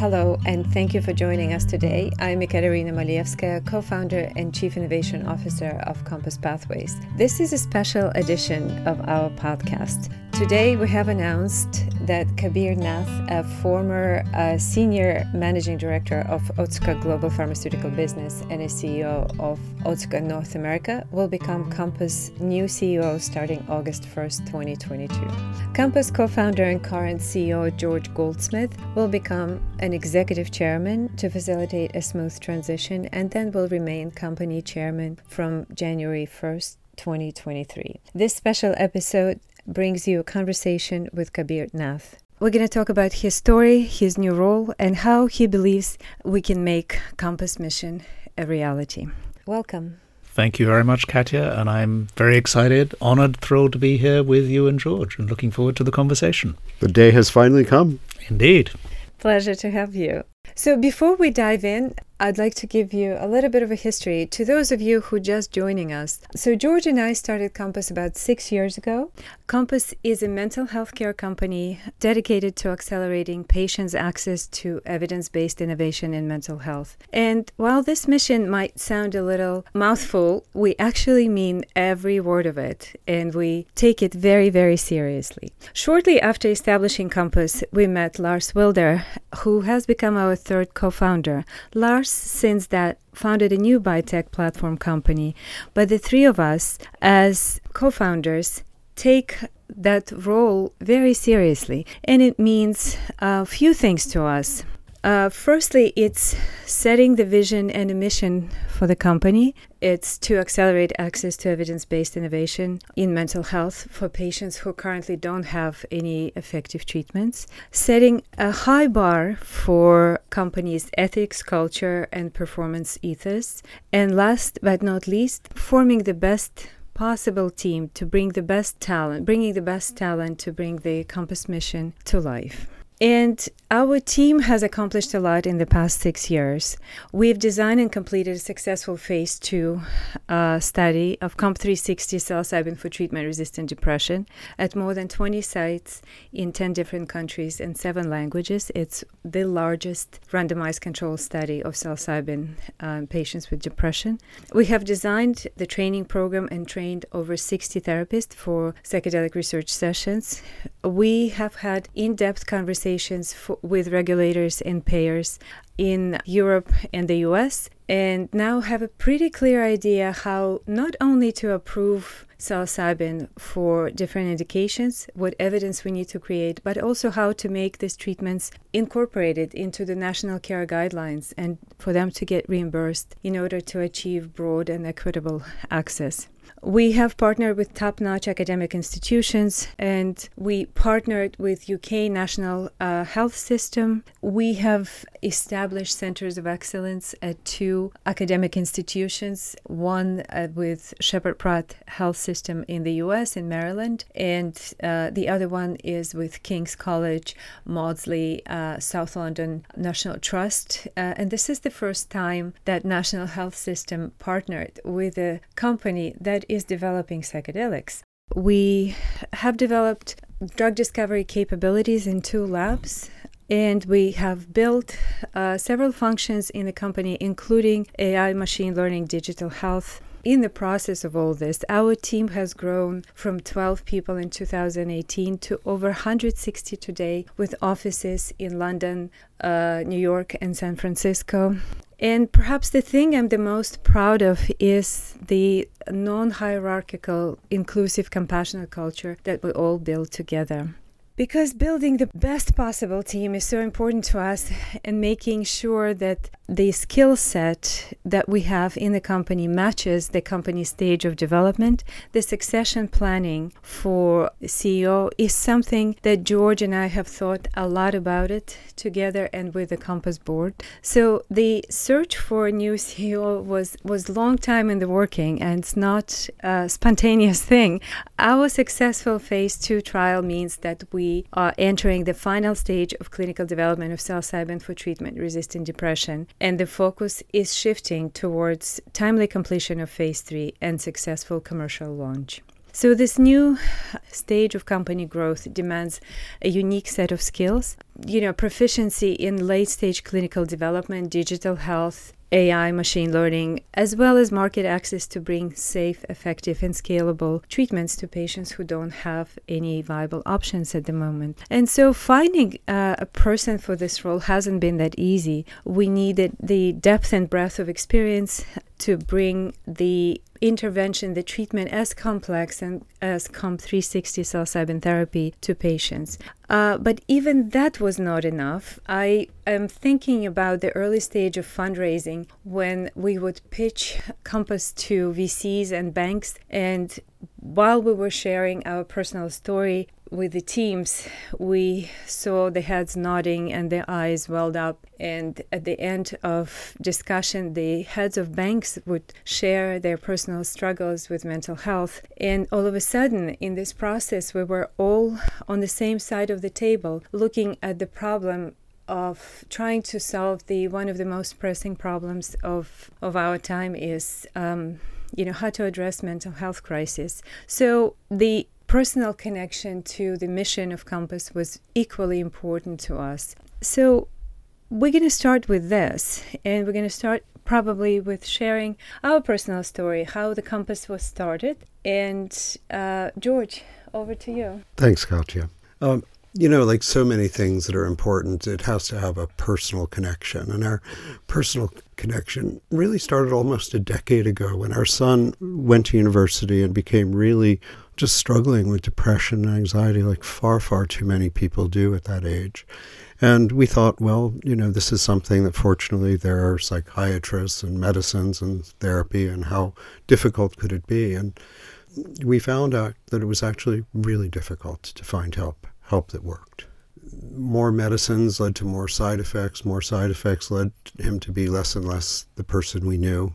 Hello, and thank you for joining us today. I'm Ekaterina Malievskaya, co founder and chief innovation officer of Compass Pathways. This is a special edition of our podcast. Today, we have announced that Kabir Nath, a former uh, senior managing director of Otsuka Global Pharmaceutical Business and a CEO of Otsuka North America, will become Compass' new CEO starting August 1st, 2022. Compass co founder and current CEO George Goldsmith will become an executive chairman to facilitate a smooth transition and then will remain company chairman from January 1st, 2023. This special episode brings you a conversation with Kabir Nath. We're going to talk about his story, his new role, and how he believes we can make Compass mission a reality. Welcome. Thank you very much, Katya, and I'm very excited, honored, thrilled to be here with you and George, and looking forward to the conversation. The day has finally come. Indeed. Pleasure to have you. So, before we dive in, I'd like to give you a little bit of a history to those of you who are just joining us. So, George and I started Compass about six years ago. Compass is a mental health care company dedicated to accelerating patients' access to evidence based innovation in mental health. And while this mission might sound a little mouthful, we actually mean every word of it, and we take it very, very seriously. Shortly after establishing Compass, we met Lars Wilde, who has become our third co founder. Lars since that founded a new biotech platform company. But the three of us, as co founders, take that role very seriously. And it means a few things to us. Uh, firstly, it's setting the vision and a mission for the company. It's to accelerate access to evidence based innovation in mental health for patients who currently don't have any effective treatments. Setting a high bar for companies' ethics, culture, and performance ethos. And last but not least, forming the best possible team to bring the best talent, bringing the best talent to bring the Compass mission to life. And our team has accomplished a lot in the past six years. We've designed and completed a successful phase two uh, study of COMP360 psilocybin for treatment resistant depression at more than 20 sites in 10 different countries and seven languages. It's the largest randomized control study of psilocybin um, patients with depression. We have designed the training program and trained over 60 therapists for psychedelic research sessions. We have had in depth conversations conversations with regulators and payers in Europe and the US, and now have a pretty clear idea how not only to approve psilocybin for different indications, what evidence we need to create, but also how to make these treatments incorporated into the national care guidelines and for them to get reimbursed in order to achieve broad and equitable access. We have partnered with top notch academic institutions and we partnered with UK National uh, Health System. We have established centers of excellence at two academic institutions one uh, with Sheppard Pratt Health System in the US in Maryland, and uh, the other one is with King's College, Maudsley, uh, South London National Trust. Uh, and this is the first time that National Health System partnered with a company that is developing psychedelics. We have developed drug discovery capabilities in two labs and we have built uh, several functions in the company, including AI, machine learning, digital health. In the process of all this, our team has grown from 12 people in 2018 to over 160 today, with offices in London, uh, New York, and San Francisco. And perhaps the thing I'm the most proud of is the non hierarchical, inclusive, compassionate culture that we all build together because building the best possible team is so important to us and making sure that the skill set that we have in the company matches the company's stage of development. The succession planning for ceo is something that george and i have thought a lot about it together and with the compass board. So the search for a new ceo was was long time in the working and it's not a spontaneous thing. Our successful phase two trial means that we are entering the final stage of clinical development of psilocybin for treatment resistant depression, and the focus is shifting towards timely completion of phase three and successful commercial launch. So, this new stage of company growth demands a unique set of skills. You know, proficiency in late stage clinical development, digital health, AI, machine learning, as well as market access to bring safe, effective, and scalable treatments to patients who don't have any viable options at the moment. And so, finding uh, a person for this role hasn't been that easy. We needed the depth and breadth of experience to bring the intervention, the treatment as complex and as COMP360 psilocybin therapy to patients. Uh, but even that was not enough. I am thinking about the early stage of fundraising when we would pitch Compass to VCs and banks. And while we were sharing our personal story, with the teams, we saw the heads nodding and the eyes welled up. And at the end of discussion, the heads of banks would share their personal struggles with mental health. And all of a sudden, in this process, we were all on the same side of the table, looking at the problem of trying to solve the one of the most pressing problems of of our time is. Um, you know how to address mental health crisis so the personal connection to the mission of Compass was equally important to us. So we're going to start with this, and we're going to start probably with sharing our personal story, how the Compass was started. And uh, George, over to you. Thanks, Katya. Um, you know, like so many things that are important, it has to have a personal connection. And our personal connection really started almost a decade ago when our son went to university and became really just struggling with depression and anxiety like far, far too many people do at that age. And we thought, well, you know, this is something that fortunately there are psychiatrists and medicines and therapy, and how difficult could it be? And we found out that it was actually really difficult to find help, help that worked. More medicines led to more side effects. More side effects led him to be less and less the person we knew.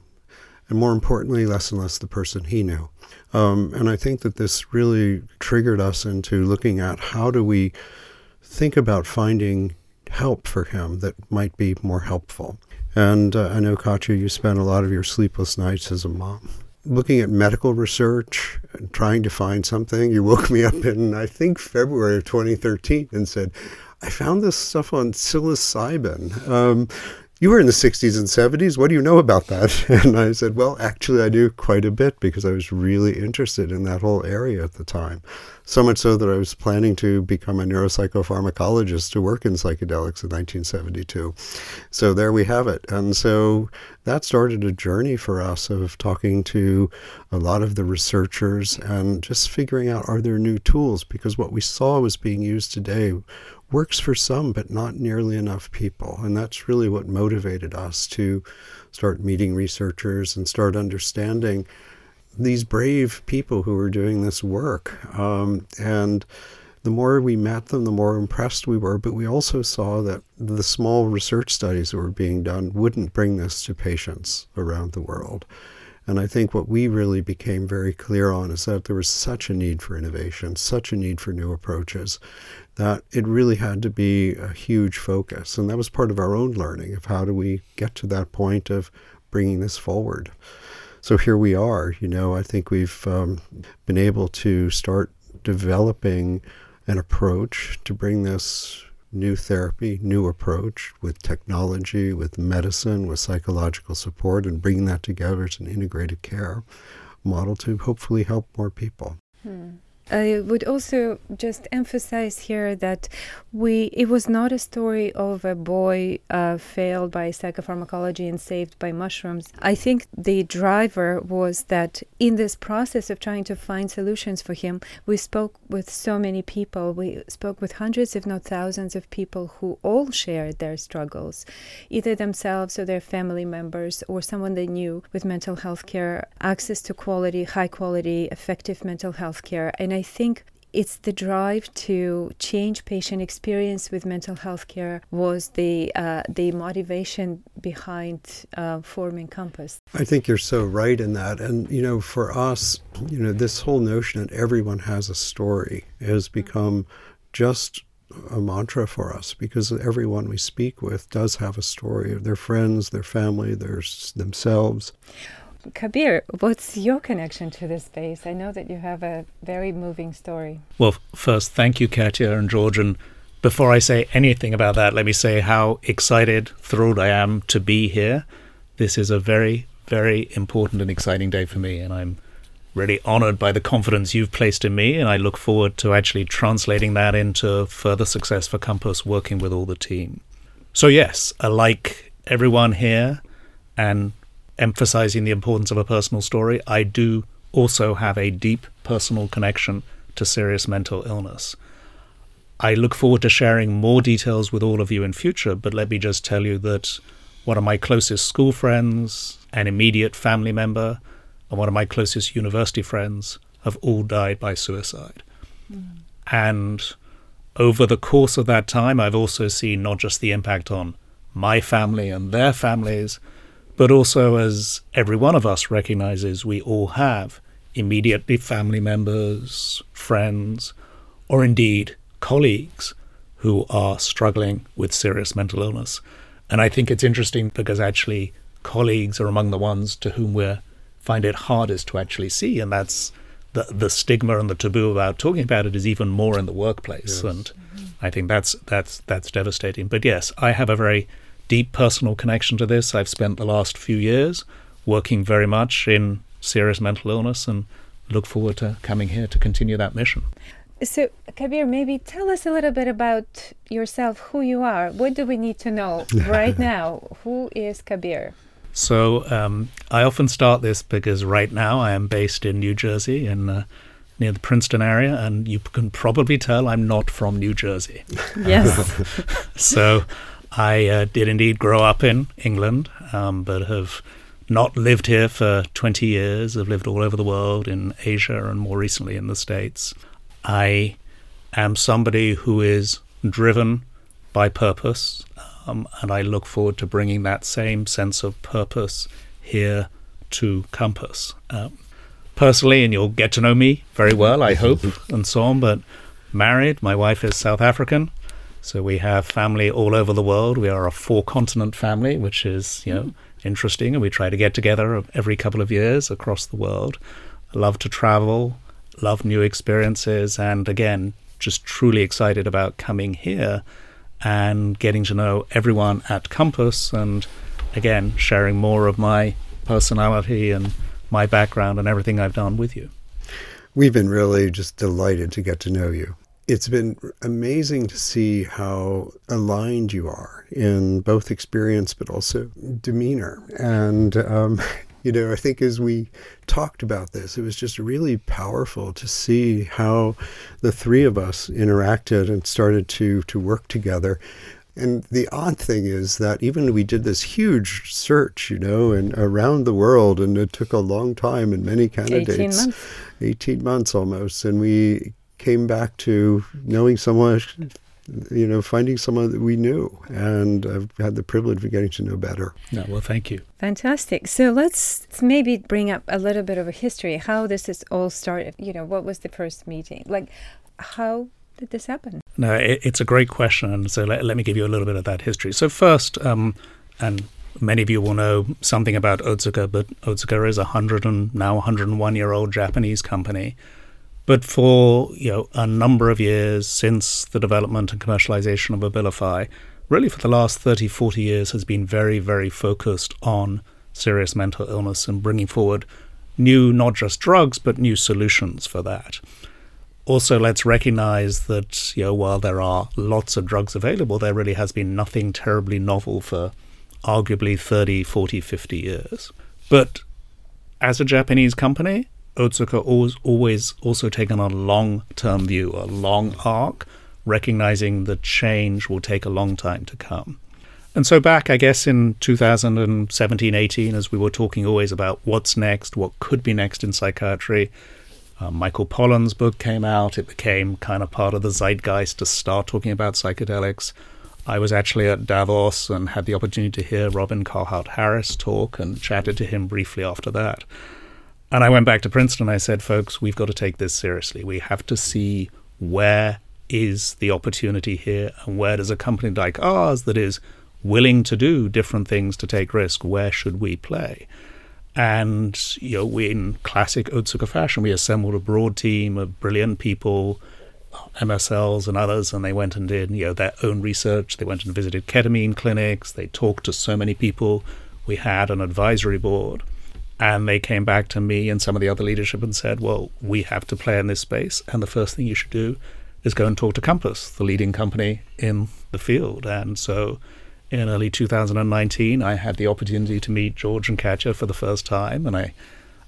And more importantly, less and less the person he knew. Um, and I think that this really triggered us into looking at how do we think about finding help for him that might be more helpful. And uh, I know, Katya, you spent a lot of your sleepless nights as a mom looking at medical research and trying to find something. You woke me up in, I think, February of 2013 and said, I found this stuff on psilocybin. Um, you were in the 60s and 70s. What do you know about that? And I said, well, actually, I do quite a bit because I was really interested in that whole area at the time. So much so that I was planning to become a neuropsychopharmacologist to work in psychedelics in 1972. So there we have it. And so that started a journey for us of talking to a lot of the researchers and just figuring out are there new tools? Because what we saw was being used today works for some, but not nearly enough people. And that's really what motivated us to start meeting researchers and start understanding these brave people who were doing this work. Um, and the more we met them, the more impressed we were. But we also saw that the small research studies that were being done wouldn't bring this to patients around the world. And I think what we really became very clear on is that there was such a need for innovation, such a need for new approaches, that it really had to be a huge focus. And that was part of our own learning of how do we get to that point of bringing this forward. So here we are. You know, I think we've um, been able to start developing an approach to bring this new therapy, new approach with technology, with medicine, with psychological support, and bringing that together as an integrated care model to hopefully help more people. Hmm. I would also just emphasize here that we it was not a story of a boy uh, failed by psychopharmacology and saved by mushrooms. I think the driver was that in this process of trying to find solutions for him, we spoke with so many people. We spoke with hundreds, if not thousands, of people who all shared their struggles, either themselves or their family members or someone they knew with mental health care, access to quality, high quality, effective mental health care, and I think it's the drive to change patient experience with mental health care was the uh, the motivation behind uh, forming Compass. I think you're so right in that, and you know, for us, you know, this whole notion that everyone has a story has become just a mantra for us because everyone we speak with does have a story of their friends, their family, their themselves. Kabir, what's your connection to this space? I know that you have a very moving story. Well, first, thank you, Katya and George. And before I say anything about that, let me say how excited, thrilled I am to be here. This is a very, very important and exciting day for me, and I'm really honored by the confidence you've placed in me, and I look forward to actually translating that into further success for Compass working with all the team. So, yes, I like everyone here and emphasizing the importance of a personal story, I do also have a deep personal connection to serious mental illness. I look forward to sharing more details with all of you in future, but let me just tell you that one of my closest school friends, an immediate family member, and one of my closest university friends have all died by suicide. Mm. And over the course of that time, I've also seen not just the impact on my family and their families, but also as every one of us recognizes, we all have immediately family members, friends, or indeed colleagues who are struggling with serious mental illness. And I think it's interesting because actually colleagues are among the ones to whom we find it hardest to actually see, and that's the the stigma and the taboo about talking about it is even more in the workplace, yes. and mm-hmm. I think that's that's that's devastating. But yes, I have a very deep personal connection to this. I've spent the last few years working very much in serious mental illness, and look forward to coming here to continue that mission. So, Kabir, maybe tell us a little bit about yourself, who you are. What do we need to know right now? Who is Kabir? So, um, I often start this because right now I am based in New Jersey, in uh, near the Princeton area, and you can probably tell I'm not from New Jersey. Yes. so, I uh, did indeed grow up in England, um, but have not lived here for 20 years. I've lived all over the world, in Asia, and more recently in the States. I am somebody who is driven by purpose, um, and I look forward to bringing that same sense of purpose here to Compass. Um, personally, and you'll get to know me very well, I hope, and so on, but married, my wife is South African. So we have family all over the world. We are a four continent family, which is, you know, hmm. interesting. And we try to get together every couple of years across the world. Love to travel, love new experiences, and again, just truly excited about coming here and getting to know everyone at Compass and again, sharing more of my personality and my background and everything I've done with you. We've been really just delighted to get to know you. It's been amazing to see how aligned you are in both experience but also demeanor. And um, you know, I think as we talked about this, it was just really powerful to see how the three of us interacted and started to to work together. And the odd thing is that even we did this huge search, you know, and around the world, and it took a long time and many candidates, 18 months, 18 months almost, and we came back to knowing someone you know, finding someone that we knew. And I've had the privilege of getting to know better. No, well, thank you. Fantastic. So let's maybe bring up a little bit of a history, how this is all started. You know, what was the first meeting? Like, how did this happen? No, it, it's a great question. And so let, let, me give you a little bit of that history. So, first, um, and many of you will know something about Otsuka, but Otsuka is a 100 and now 101 year old Japanese company but for you know a number of years since the development and commercialization of Abilify, really for the last 30, 40 years has been very, very focused on serious mental illness and bringing forward new, not just drugs, but new solutions for that. Also, let's recognize that you know, while there are lots of drugs available, there really has been nothing terribly novel for arguably 30, 40, 50 years. But as a Japanese company, Otsuka always, always also taken a long term view, a long arc, recognizing that change will take a long time to come. And so, back, I guess, in 2017 18, as we were talking always about what's next, what could be next in psychiatry, uh, Michael Pollan's book came out. It became kind of part of the zeitgeist to start talking about psychedelics. I was actually at Davos and had the opportunity to hear Robin Carhart Harris talk and chatted to him briefly after that. And I went back to Princeton. I said, folks, we've got to take this seriously. We have to see where is the opportunity here and where does a company like ours that is willing to do different things to take risk, where should we play? And you know, we in classic Otsuka fashion, we assembled a broad team of brilliant people, MSLs and others, and they went and did you know their own research. They went and visited ketamine clinics. They talked to so many people. We had an advisory board, and they came back to me and some of the other leadership and said, "Well, we have to play in this space, and the first thing you should do is go and talk to Compass, the leading company in the field." And so in early 2019, I had the opportunity to meet George and Katya for the first time, and I,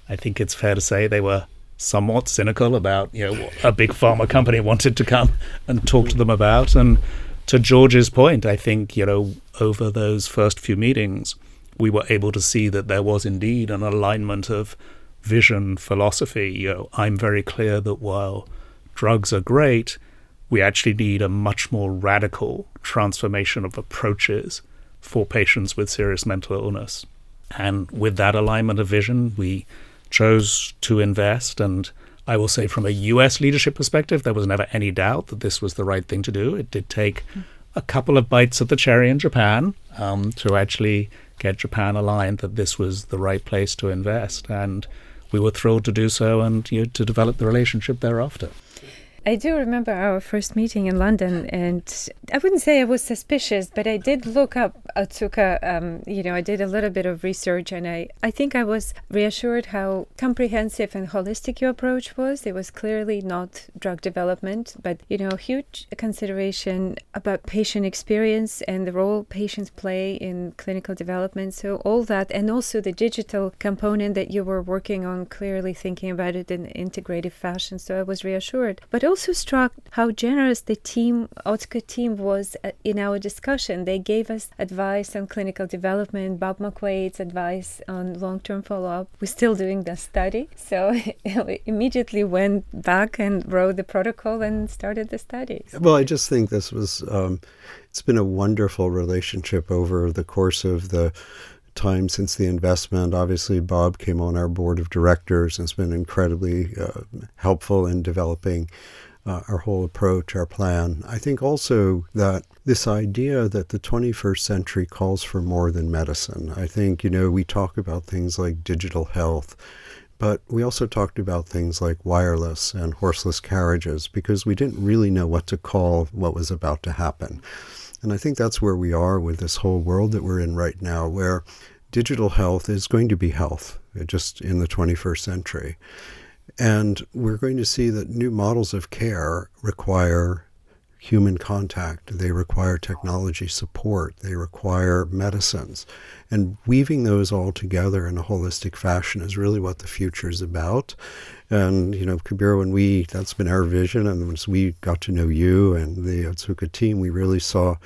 I think it's fair to say they were somewhat cynical about you know a big pharma company wanted to come and talk to them about. And to George's point, I think you know over those first few meetings, we were able to see that there was indeed an alignment of vision, philosophy. You know, I'm very clear that while drugs are great, we actually need a much more radical transformation of approaches for patients with serious mental illness. And with that alignment of vision, we chose to invest. And I will say, from a US leadership perspective, there was never any doubt that this was the right thing to do. It did take a couple of bites of the cherry in Japan um, to actually get Japan aligned that this was the right place to invest. And we were thrilled to do so and you know, to develop the relationship thereafter. I do remember our first meeting in London, and I wouldn't say I was suspicious, but I did look up Otsuka. Um, you know, I did a little bit of research, and I, I think I was reassured how comprehensive and holistic your approach was. It was clearly not drug development, but, you know, huge consideration about patient experience and the role patients play in clinical development. So, all that, and also the digital component that you were working on, clearly thinking about it in an integrative fashion. So, I was reassured. But also, also struck how generous the team, Otsuka team, was uh, in our discussion. They gave us advice on clinical development, Bob McQuade's advice on long-term follow-up. We're still doing the study, so we immediately went back and wrote the protocol and started the study. Well, I just think this was. Um, it's been a wonderful relationship over the course of the time since the investment. Obviously, Bob came on our board of directors and has been incredibly uh, helpful in developing uh, our whole approach, our plan. I think also that this idea that the 21st century calls for more than medicine. I think, you know, we talk about things like digital health, but we also talked about things like wireless and horseless carriages because we didn't really know what to call what was about to happen. And I think that's where we are with this whole world that we're in right now, where digital health is going to be health just in the 21st century. And we're going to see that new models of care require human contact, they require technology support, they require medicines. And weaving those all together in a holistic fashion is really what the future is about. And, you know, Kabir, when we, that's been our vision. And once we got to know you and the Otsuka team, we really saw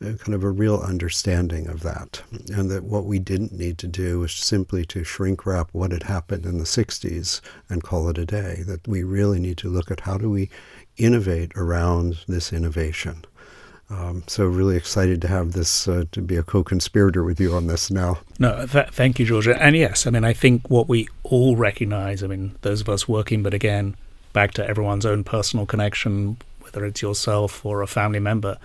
kind of a real understanding of that. And that what we didn't need to do was simply to shrink wrap what had happened in the 60s and call it a day. That we really need to look at how do we innovate around this innovation. Um, so really excited to have this uh, to be a co-conspirator with you on this now. No, th- thank you, Georgia. And yes, I mean I think what we all recognise. I mean those of us working, but again, back to everyone's own personal connection whether it's yourself or a family member,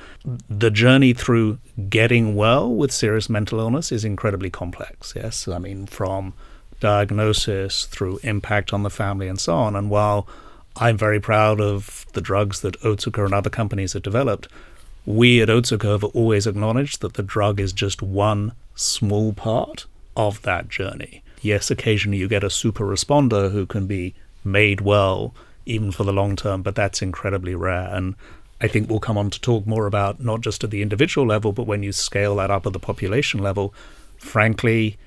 the journey through getting well with serious mental illness is incredibly complex. Yes, I mean, from diagnosis through impact on the family and so on. And while I'm very proud of the drugs that Otsuka and other companies have developed, we at Otsuka have always acknowledged that the drug is just one small part of that journey. Yes, occasionally you get a super responder who can be made well even for the long term, but that's incredibly rare. And I think we'll come on to talk more about not just at the individual level, but when you scale that up at the population level, frankly,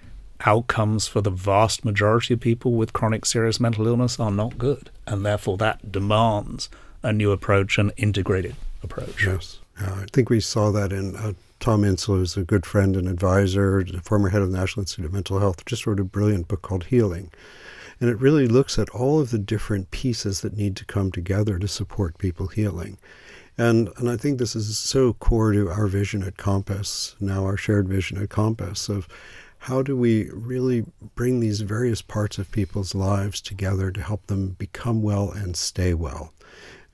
outcomes for the vast majority of people with chronic serious mental illness are not good. And therefore, that demands a new approach, an integrated approach. Yes. I think we saw that in uh, Tom Insel, who's a good friend and advisor, former head of the National Institute of Mental Health, just wrote a brilliant book called Healing. And it really looks at all of the different pieces that need to come together to support people healing. And, and I think this is so core to our vision at Compass, now our shared vision at Compass, of how do we really bring these various parts of people's lives together to help them become well and stay well?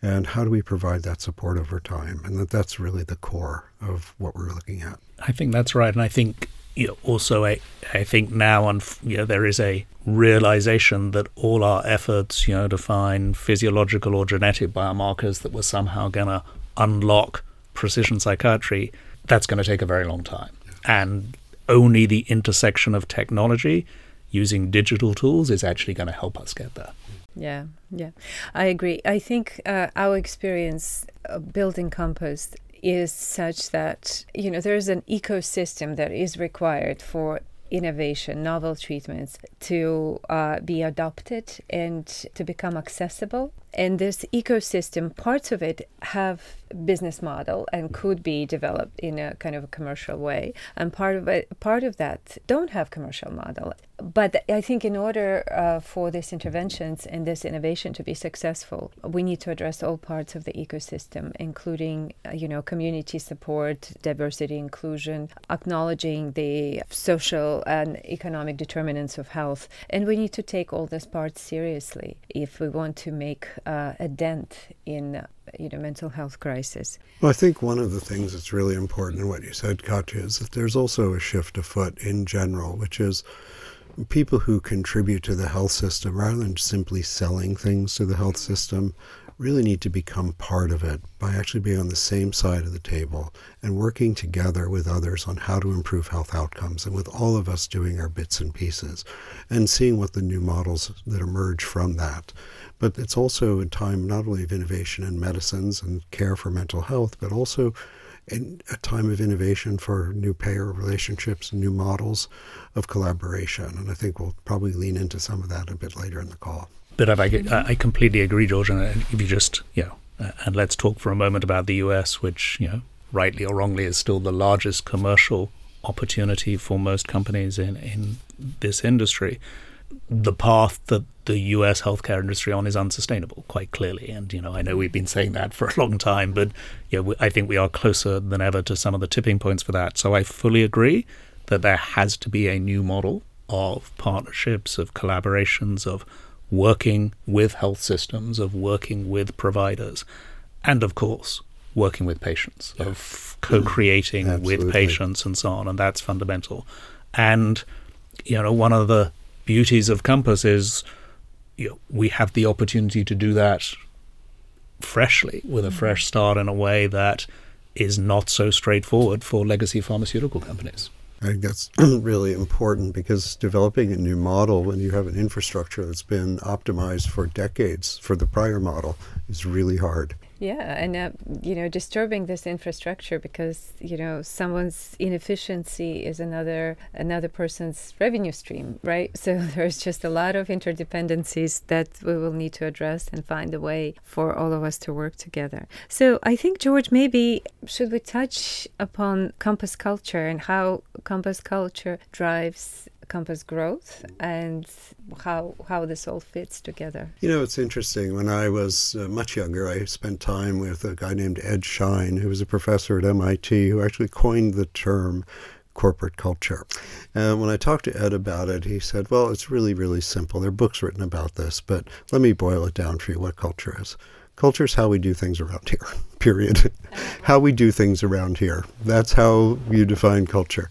And how do we provide that support over time? And that that's really the core of what we're looking at. I think that's right. And I think you know, also I, I think now on you know there is a realization that all our efforts you know to find physiological or genetic biomarkers that were somehow going to unlock precision psychiatry that's going to take a very long time. And only the intersection of technology using digital tools is actually going to help us get there. Yeah yeah. I agree. I think uh, our experience building compass is such that you know there's an ecosystem that is required for innovation, novel treatments to uh, be adopted and to become accessible. And this ecosystem, parts of it have business model and could be developed in a kind of a commercial way, and part of it, part of that don't have commercial model. But I think in order uh, for these interventions and this innovation to be successful, we need to address all parts of the ecosystem, including uh, you know community support, diversity, inclusion, acknowledging the social and economic determinants of health, and we need to take all these parts seriously if we want to make uh, a dent in you know mental health crisis. Well, I think one of the things that's really important in what you said, Katya, is that there's also a shift afoot in general, which is people who contribute to the health system, rather than simply selling things to the health system, really need to become part of it by actually being on the same side of the table and working together with others on how to improve health outcomes and with all of us doing our bits and pieces and seeing what the new models that emerge from that. But it's also a time not only of innovation in medicines and care for mental health, but also in a time of innovation for new payer relationships and new models of collaboration. And I think we'll probably lean into some of that a bit later in the call. But I, I completely agree, George. And if you just, you know, uh, and let's talk for a moment about the US, which, you know, rightly or wrongly is still the largest commercial opportunity for most companies in, in this industry. The path that the US healthcare industry on is unsustainable, quite clearly. And, you know, I know we've been saying that for a long time, but, know, I think we are closer than ever to some of the tipping points for that. So I fully agree that there has to be a new model of partnerships, of collaborations, of working with health systems, of working with providers, and of course, working with patients, yeah. of co creating mm, with patients and so on. And that's fundamental. And, you know, one of the beauties of Compass is you know, we have the opportunity to do that freshly with a mm-hmm. fresh start in a way that is not so straightforward for legacy pharmaceutical companies. I think that's really important because developing a new model when you have an infrastructure that's been optimized for decades for the prior model is really hard. Yeah, and uh, you know, disturbing this infrastructure because you know someone's inefficiency is another another person's revenue stream, right? So there's just a lot of interdependencies that we will need to address and find a way for all of us to work together. So I think George, maybe should we touch upon Compass culture and how Compass culture drives Compass growth and how how this all fits together. You know, it's interesting. When I was uh, much younger, I spent time with a guy named Ed Schein, who was a professor at MIT, who actually coined the term corporate culture. And when I talked to Ed about it, he said, "Well, it's really, really simple. There are books written about this, but let me boil it down for you. What culture is." Culture is how we do things around here, period. how we do things around here. That's how you define culture.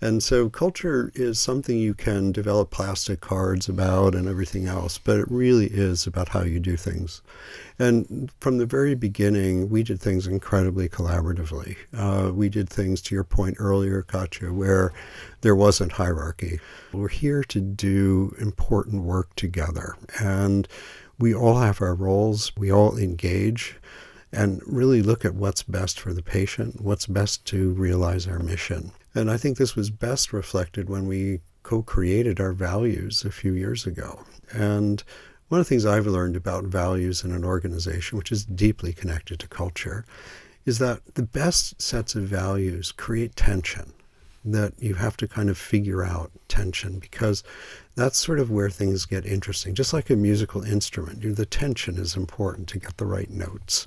And so culture is something you can develop plastic cards about and everything else, but it really is about how you do things. And from the very beginning, we did things incredibly collaboratively. Uh, we did things, to your point earlier, Katya, where there wasn't hierarchy. We're here to do important work together. And we all have our roles, we all engage and really look at what's best for the patient, what's best to realize our mission. And I think this was best reflected when we co created our values a few years ago. And one of the things I've learned about values in an organization, which is deeply connected to culture, is that the best sets of values create tension. That you have to kind of figure out tension because that's sort of where things get interesting. Just like a musical instrument, the tension is important to get the right notes.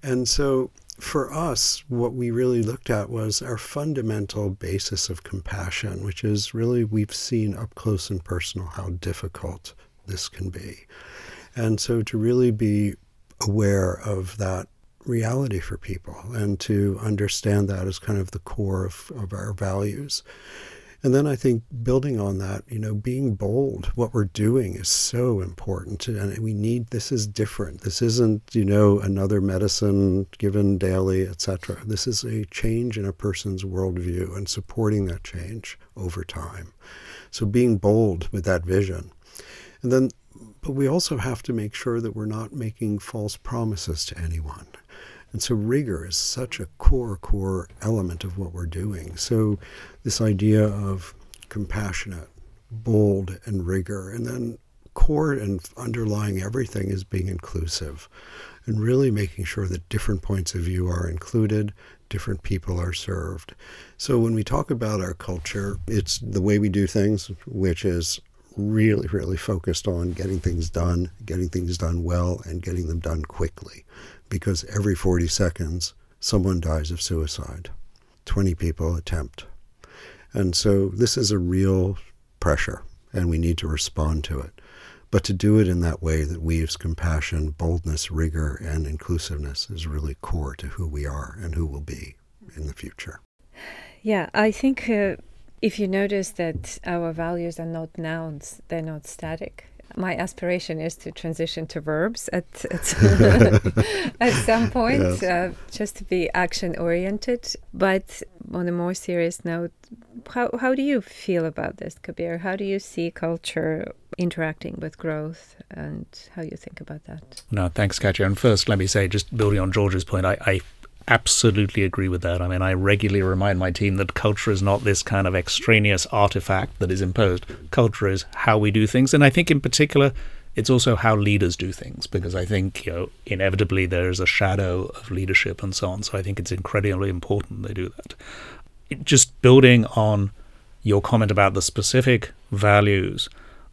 And so for us, what we really looked at was our fundamental basis of compassion, which is really we've seen up close and personal how difficult this can be. And so to really be aware of that reality for people and to understand that as kind of the core of, of our values. And then I think building on that, you know, being bold, what we're doing is so important. And we need, this is different. This isn't, you know, another medicine given daily, etc. This is a change in a person's worldview and supporting that change over time. So being bold with that vision. And then, but we also have to make sure that we're not making false promises to anyone. And so rigor is such a core, core element of what we're doing. So this idea of compassionate, bold, and rigor, and then core and underlying everything is being inclusive and really making sure that different points of view are included, different people are served. So when we talk about our culture, it's the way we do things, which is really, really focused on getting things done, getting things done well, and getting them done quickly. Because every 40 seconds, someone dies of suicide. 20 people attempt. And so this is a real pressure, and we need to respond to it. But to do it in that way that weaves compassion, boldness, rigor, and inclusiveness is really core to who we are and who we'll be in the future. Yeah, I think uh, if you notice that our values are not nouns, they're not static. My aspiration is to transition to verbs at at, at some point, yes. uh, just to be action oriented. But on a more serious note, how how do you feel about this, Kabir? How do you see culture interacting with growth, and how you think about that? No, thanks, Katja. And first, let me say, just building on George's point, I, I absolutely agree with that. I mean, I regularly remind my team that culture is not this kind of extraneous artifact that is imposed. Culture is how we do things. And I think, in particular, it's also how leaders do things, because I think, you know, inevitably there is a shadow of leadership and so on. So I think it's incredibly important they do that. Just building on your comment about the specific values,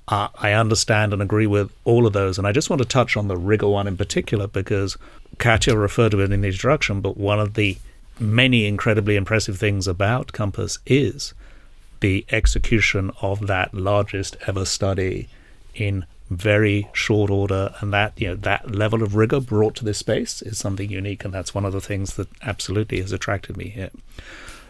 uh, I understand and agree with all of those. And I just want to touch on the rigor one in particular because Katja referred to it in the introduction, but one of the many incredibly impressive things about Compass is the execution of that largest ever study in very short order. And that you know that level of rigor brought to this space is something unique and that's one of the things that absolutely has attracted me here.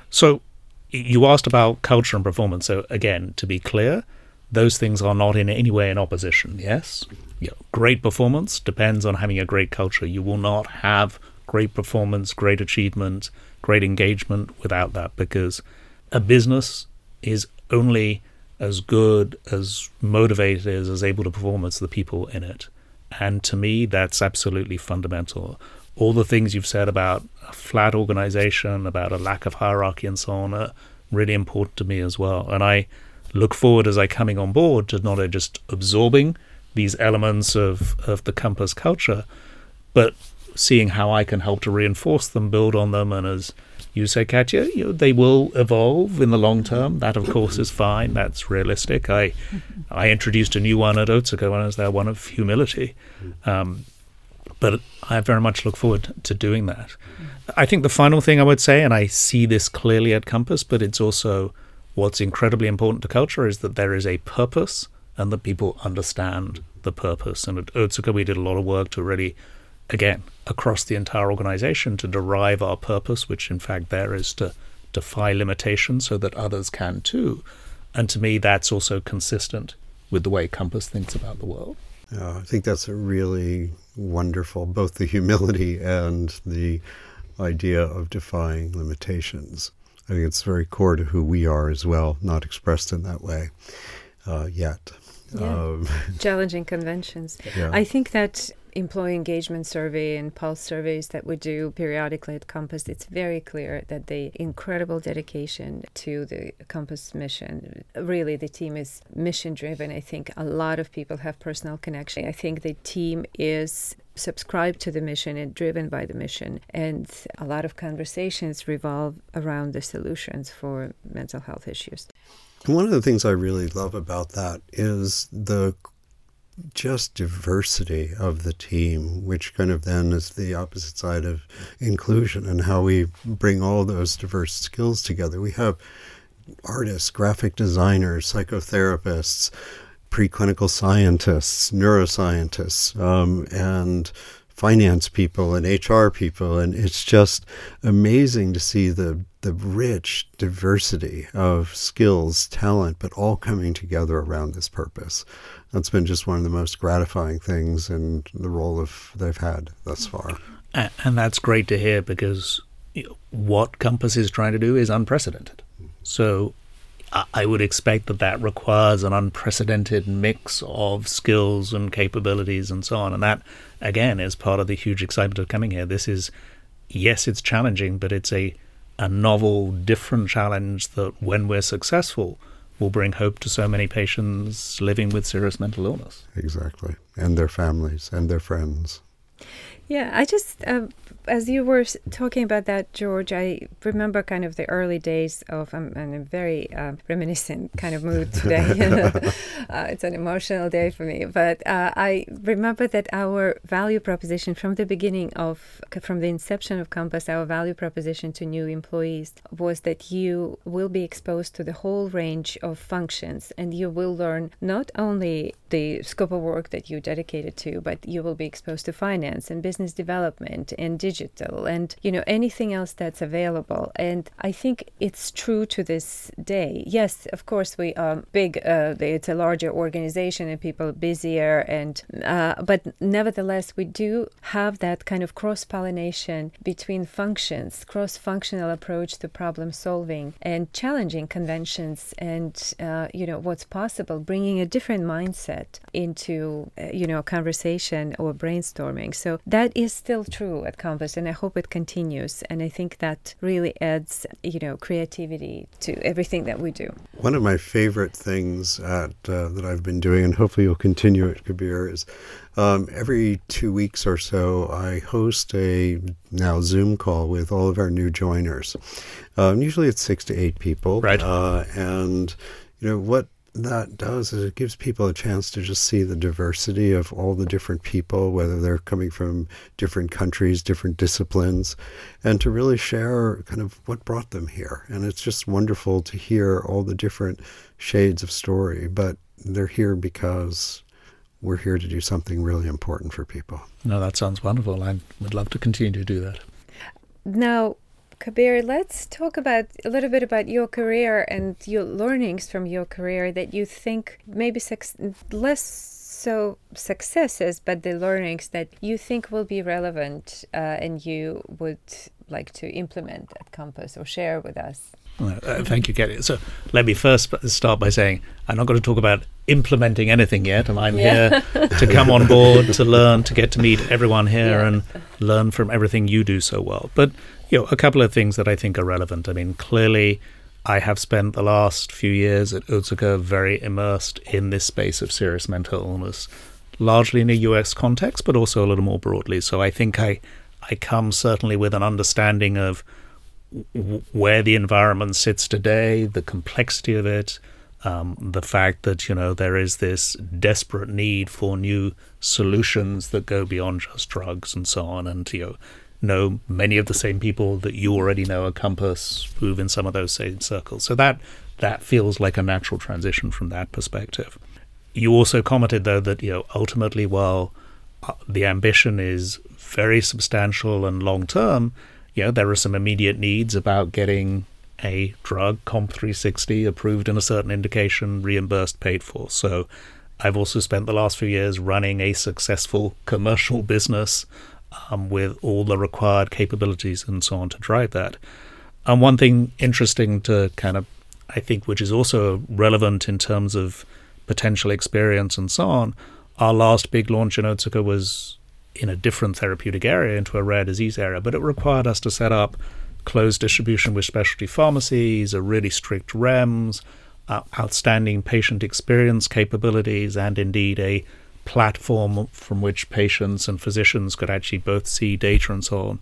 So you asked about culture and performance. So again to be clear those things are not in any way in opposition yes know, great performance depends on having a great culture. You will not have great performance, great achievement, great engagement without that because a business is only as good, as motivated as, as able to perform as the people in it. And to me, that's absolutely fundamental. All the things you've said about a flat organization, about a lack of hierarchy, and so on are really important to me as well. And I look forward as I coming on board to not only just absorbing these elements of, of the Compass culture, but seeing how I can help to reinforce them, build on them, and as you say, Katja, you know, they will evolve in the long term. That, of course, is fine. That's realistic. I I introduced a new one at Otsuka when I was there, one of humility. Um, but I very much look forward to doing that. I think the final thing I would say, and I see this clearly at Compass, but it's also what's incredibly important to culture is that there is a purpose and that people understand the purpose. And at Otsuka, we did a lot of work to really, again, across the entire organization to derive our purpose, which in fact there is to defy limitations so that others can too. And to me, that's also consistent with the way Compass thinks about the world. I think that's a really wonderful, both the humility and the idea of defying limitations. I think it's very core to who we are as well, not expressed in that way uh, yet. Yeah. Um, Challenging conventions. Yeah. I think that employee engagement survey and pulse surveys that we do periodically at Compass, it's very clear that the incredible dedication to the Compass mission. Really, the team is mission driven. I think a lot of people have personal connection. I think the team is subscribed to the mission and driven by the mission. And a lot of conversations revolve around the solutions for mental health issues. One of the things I really love about that is the just diversity of the team, which kind of then is the opposite side of inclusion and how we bring all those diverse skills together. We have artists, graphic designers, psychotherapists, preclinical scientists, neuroscientists, um, and finance people and HR people, and it's just amazing to see the the rich diversity of skills, talent, but all coming together around this purpose. That's been just one of the most gratifying things in the role of they've had thus far. And that's great to hear because what Compass is trying to do is unprecedented. So I would expect that that requires an unprecedented mix of skills and capabilities and so on. And that, again, is part of the huge excitement of coming here. This is, yes, it's challenging, but it's a, a novel, different challenge that when we're successful will bring hope to so many patients living with serious mental illness. Exactly. And their families and their friends. Yeah, I just, uh, as you were talking about that, George, I remember kind of the early days of, I'm in a very uh, reminiscent kind of mood today. uh, it's an emotional day for me. But uh, I remember that our value proposition from the beginning of, from the inception of Compass, our value proposition to new employees was that you will be exposed to the whole range of functions and you will learn not only the scope of work that you dedicated to, but you will be exposed to finance and business development and digital and you know anything else that's available. And I think it's true to this day. Yes, of course we are big. Uh, it's a larger organization and people busier, and uh, but nevertheless we do have that kind of cross pollination between functions, cross functional approach to problem solving and challenging conventions and uh, you know what's possible, bringing a different mindset into uh, you know conversation or brainstorming so that is still true at Compass and i hope it continues and i think that really adds you know creativity to everything that we do one of my favorite things at, uh, that i've been doing and hopefully you'll continue it kabir is um, every two weeks or so, I host a now Zoom call with all of our new joiners. Um, usually it's six to eight people. Right. Uh, and, you know, what that does is it gives people a chance to just see the diversity of all the different people, whether they're coming from different countries, different disciplines, and to really share kind of what brought them here. And it's just wonderful to hear all the different shades of story, but they're here because we're here to do something really important for people. No, that sounds wonderful. I would love to continue to do that. Now, Kabir, let's talk about a little bit about your career and your learnings from your career that you think maybe less so successes, but the learnings that you think will be relevant uh, and you would like to implement at Compass or share with us. Uh, thank you, Kelly. So let me first start by saying I'm not going to talk about implementing anything yet, and I'm yeah. here to come on board, to learn, to get to meet everyone here, yeah. and learn from everything you do so well. But you know, a couple of things that I think are relevant. I mean, clearly, I have spent the last few years at Otsuka very immersed in this space of serious mental illness, largely in a US context, but also a little more broadly. So I think I I come certainly with an understanding of w- where the environment sits today, the complexity of it, um, the fact that you know there is this desperate need for new solutions that go beyond just drugs and so on, and you know know many of the same people that you already know at Compass move in some of those same circles. So that that feels like a natural transition from that perspective. You also commented though that you know ultimately while uh, the ambition is very substantial and long term, you know there are some immediate needs about getting a drug COMP360 approved in a certain indication, reimbursed, paid for. So I've also spent the last few years running a successful commercial business um, with all the required capabilities and so on to drive that. And one thing interesting to kind of, I think, which is also relevant in terms of potential experience and so on, our last big launch in Otsuka was in a different therapeutic area into a rare disease area, but it required us to set up closed distribution with specialty pharmacies, a really strict REMS, uh, outstanding patient experience capabilities, and indeed a platform from which patients and physicians could actually both see data and so on.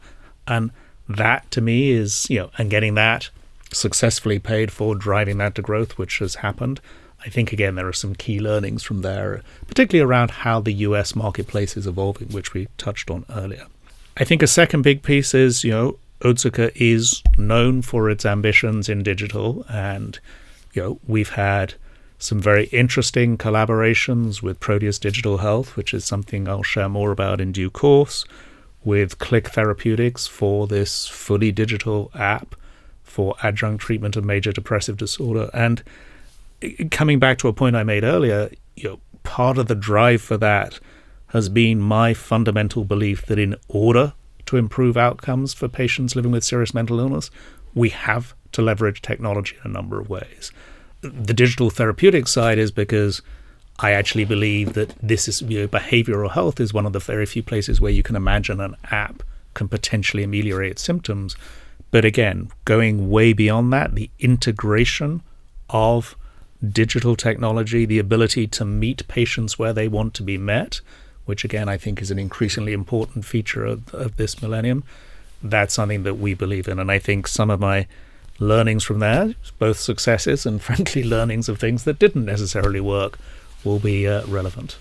And that to me is, you know, and getting that successfully paid for, driving that to growth, which has happened. I think again there are some key learnings from there, particularly around how the US marketplace is evolving, which we touched on earlier. I think a second big piece is, you know, Otsuka is known for its ambitions in digital, and you know we've had some very interesting collaborations with Proteus Digital Health, which is something I'll share more about in due course. with Click Therapeutics for this fully digital app for adjunct treatment of major depressive disorder. And coming back to a point I made earlier, you know, part of the drive for that has been my fundamental belief that in order to improve outcomes for patients living with serious mental illness, we have to leverage technology in a number of ways. The digital therapeutic side is because I actually believe that this is you know, behavioral health is one of the very few places where you can imagine an app can potentially ameliorate symptoms. But again, going way beyond that, the integration of digital technology, the ability to meet patients where they want to be met, which again I think is an increasingly important feature of, of this millennium. That's something that we believe in. And I think some of my learnings from there, both successes and frankly learnings of things that didn't necessarily work, will be uh, relevant.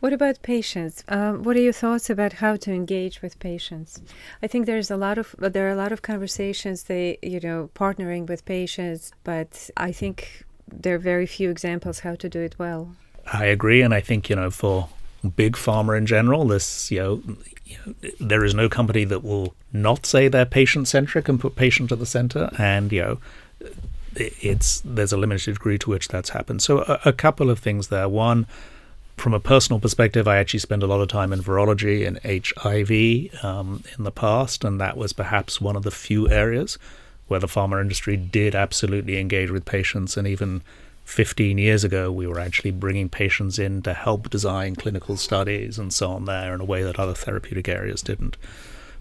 What about patients? Um, what are your thoughts about how to engage with patients? I think there's a lot of there are a lot of conversations. They you know partnering with patients, but I think there are very few examples how to do it well. I agree, and I think you know for big pharma in general, this you know, there is no company that will not say they're patient centric and put patient at the center, and you know it's there's a limited degree to which that's happened. So a, a couple of things there. One from a personal perspective, I actually spent a lot of time in virology and HIV um, in the past, and that was perhaps one of the few areas where the pharma industry did absolutely engage with patients. And even 15 years ago, we were actually bringing patients in to help design clinical studies and so on there in a way that other therapeutic areas didn't.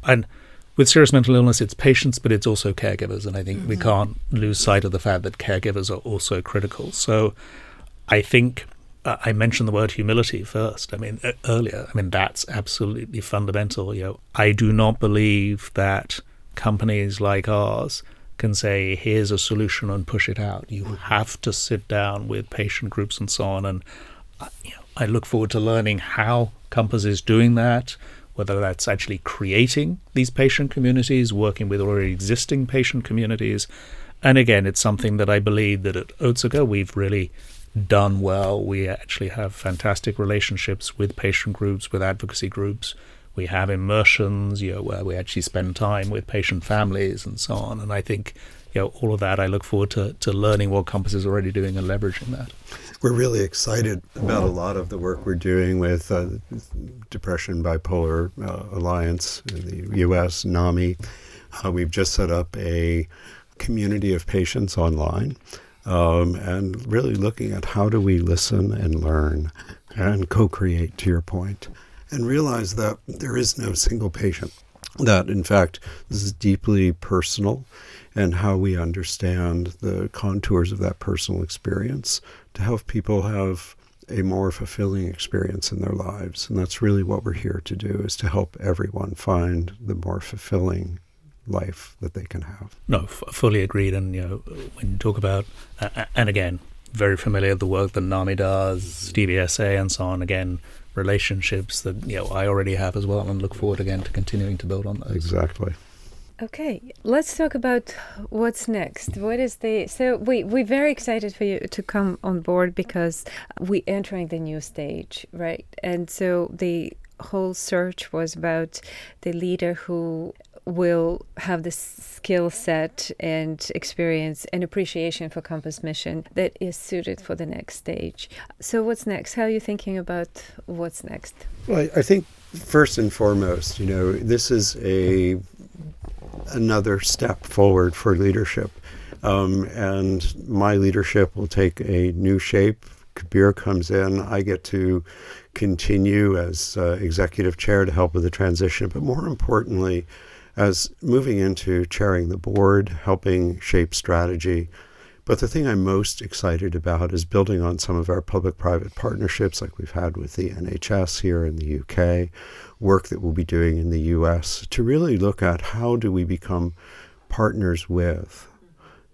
And with serious mental illness, it's patients, but it's also caregivers. And I think mm-hmm. we can't lose sight of the fact that caregivers are also critical. So I think uh, I mentioned the word humility first. I mean, uh, earlier. I mean, that's absolutely fundamental. You know, I do not believe that companies like ours can say, here's a solution and push it out. You have to sit down with patient groups and so on. And uh, you know, I look forward to learning how Compass is doing that, whether that's actually creating these patient communities, working with already existing patient communities. And again, it's something that I believe that at Otsuka we've really done well. We actually have fantastic relationships with patient groups, with advocacy groups we have immersions, you know, where we actually spend time with patient families and so on. And I think, you know, all of that, I look forward to, to learning what Compass is already doing and leveraging that. We're really excited about a lot of the work we're doing with uh, Depression Bipolar uh, Alliance in the U.S., NAMI. Uh, we've just set up a community of patients online um, and really looking at how do we listen and learn and co-create, to your point and realize that there is no single patient. That, in fact, this is deeply personal and how we understand the contours of that personal experience to help people have a more fulfilling experience in their lives. And that's really what we're here to do is to help everyone find the more fulfilling life that they can have. No, f- fully agreed. And, you know, when you talk about, uh, and again, very familiar with the work that NAMI does, DBSA and so on, again, relationships that you know I already have as well, and look forward again to continuing to build on those. Exactly. Okay, let's talk about what's next. What is the so we we're very excited for you to come on board because we're entering the new stage, right? And so the whole search was about the leader who will have the skill set and experience and appreciation for Compass Mission that is suited for the next stage. So, what's next? How are you thinking about what's next? Well, I think first and foremost, you know, this is a another step forward for leadership, um, and my leadership will take a new shape. Kabir comes in. I get to continue as uh, executive chair to help with the transition, but more importantly as moving into chairing the board, helping shape strategy. But the thing I'm most excited about is building on some of our public private partnerships, like we've had with the NHS here in the UK, work that we'll be doing in the US, to really look at how do we become partners with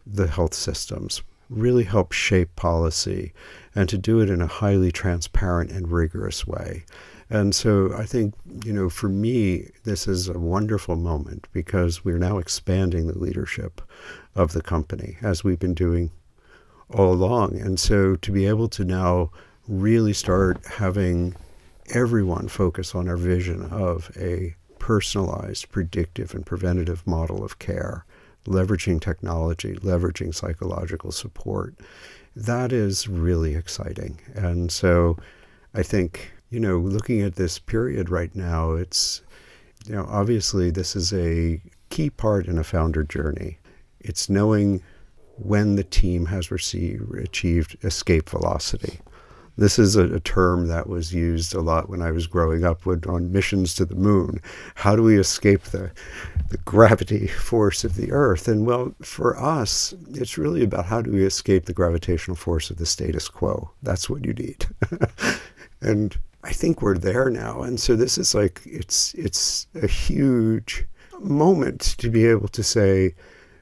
the health systems, really help shape policy, and to do it in a highly transparent and rigorous way. And so I think, you know, for me, this is a wonderful moment because we're now expanding the leadership of the company as we've been doing all along. And so to be able to now really start having everyone focus on our vision of a personalized, predictive, and preventative model of care, leveraging technology, leveraging psychological support. That is really exciting. And so I think, you know, looking at this period right now, it's, you know, obviously this is a key part in a founder journey. It's knowing when the team has received, achieved escape velocity. This is a, a, term that was used a lot when I was growing up with, on missions to the moon. How do we escape the, the gravity force of the Earth? And well, for us, it's really about how do we escape the gravitational force of the status quo. That's what you need. and I think we're there now. And so this is like, it's, it's a huge moment to be able to say,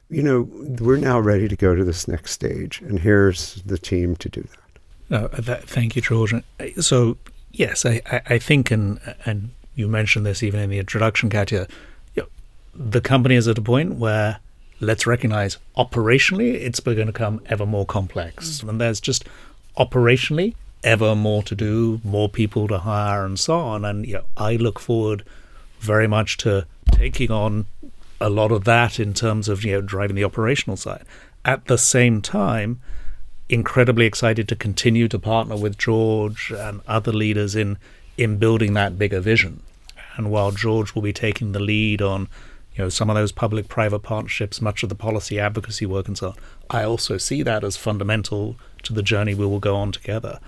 you know, we're now ready to go to this next stage, and here's the team to do that. No, that, thank you, George. So yes, I, I think, and and you mentioned this even in the introduction, Katya. You know, the company is at a point where let's recognize operationally it's going to become ever more complex, mm. and there's just operationally ever more to do, more people to hire, and so on. And you know, I look forward very much to taking on a lot of that in terms of you know driving the operational side. At the same time incredibly excited to continue to partner with George and other leaders in in building that bigger vision. And while George will be taking the lead on, you know, some of those public-private partnerships, much of the policy advocacy work and so on, I also see that as fundamental to the journey we will go on together.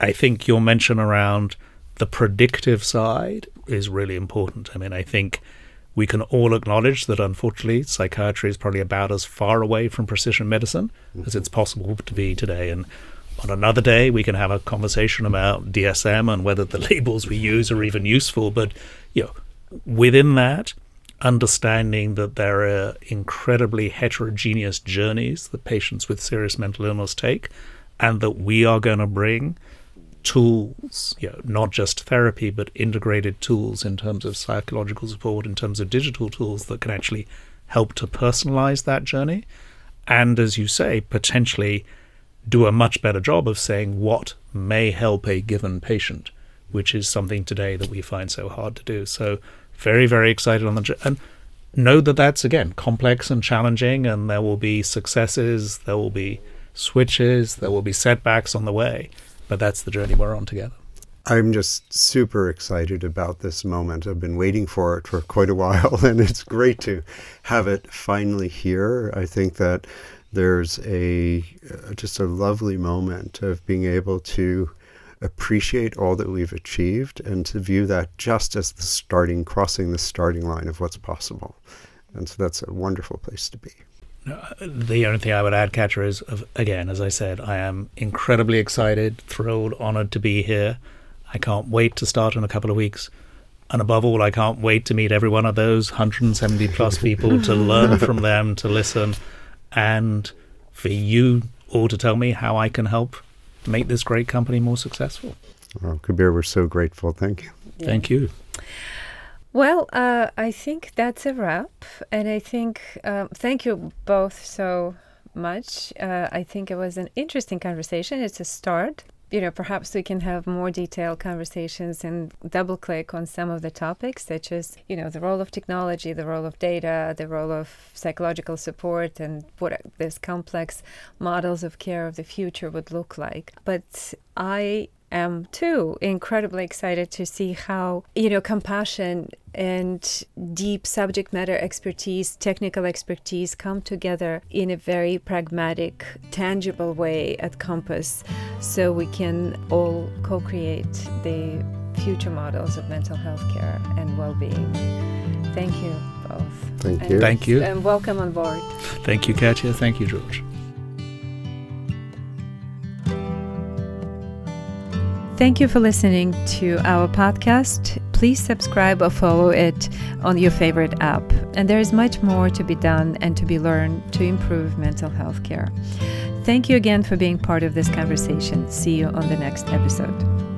I think your mention around the predictive side is really important. I mean, I think we can all acknowledge that unfortunately psychiatry is probably about as far away from precision medicine mm-hmm. as it's possible to be today. And on another day, we can have a conversation about DSM and whether the labels we use are even useful. But you know, within that, understanding that there are incredibly heterogeneous journeys that patients with serious mental illness take, and that we are going to bring tools, you know, not just therapy, but integrated tools in terms of psychological support, in terms of digital tools that can actually help to personalize that journey. And as you say, potentially do a much better job of saying what may help a given patient, which is something today that we find so hard to do. So, very, very excited on the and know that that's again complex and challenging, and there will be successes, there will be switches, there will be setbacks on the way but that's the journey we're on together. I'm just super excited about this moment. I've been waiting for it for quite a while, and it's great to have it finally here. I think that there's a uh, just a lovely moment of being able to appreciate all that we've achieved and to view that just as the starting, crossing the starting line of what's possible. And so that's a wonderful place to be. The only thing I would add, Katya, is again, as I said, I am incredibly excited, thrilled, honored to be here. I can't wait to start in a couple of weeks. And above all, I can't wait to meet every one of those 170 plus people to learn from them, to listen, and for you all to tell me how I can help make this great company more successful. Well, Kabir, we're so grateful. Thank you. Yeah. Thank you. Well, uh, I think that's a wrap. And I think, uh, thank you both so much. Uh, I think it was an interesting conversation. It's a start. You know, perhaps we can have more detailed conversations and double click on some of the topics, such as, you know, the role of technology, the role of data, the role of psychological support, and what these complex models of care of the future would look like. But I am too incredibly excited to see how you know compassion and deep subject matter expertise technical expertise come together in a very pragmatic tangible way at compass so we can all co-create the future models of mental health care and well-being. Thank you both. Thank you. And, thank you. and welcome on board. Thank you katya. Thank you george Thank you for listening to our podcast. Please subscribe or follow it on your favorite app. And there is much more to be done and to be learned to improve mental health care. Thank you again for being part of this conversation. See you on the next episode.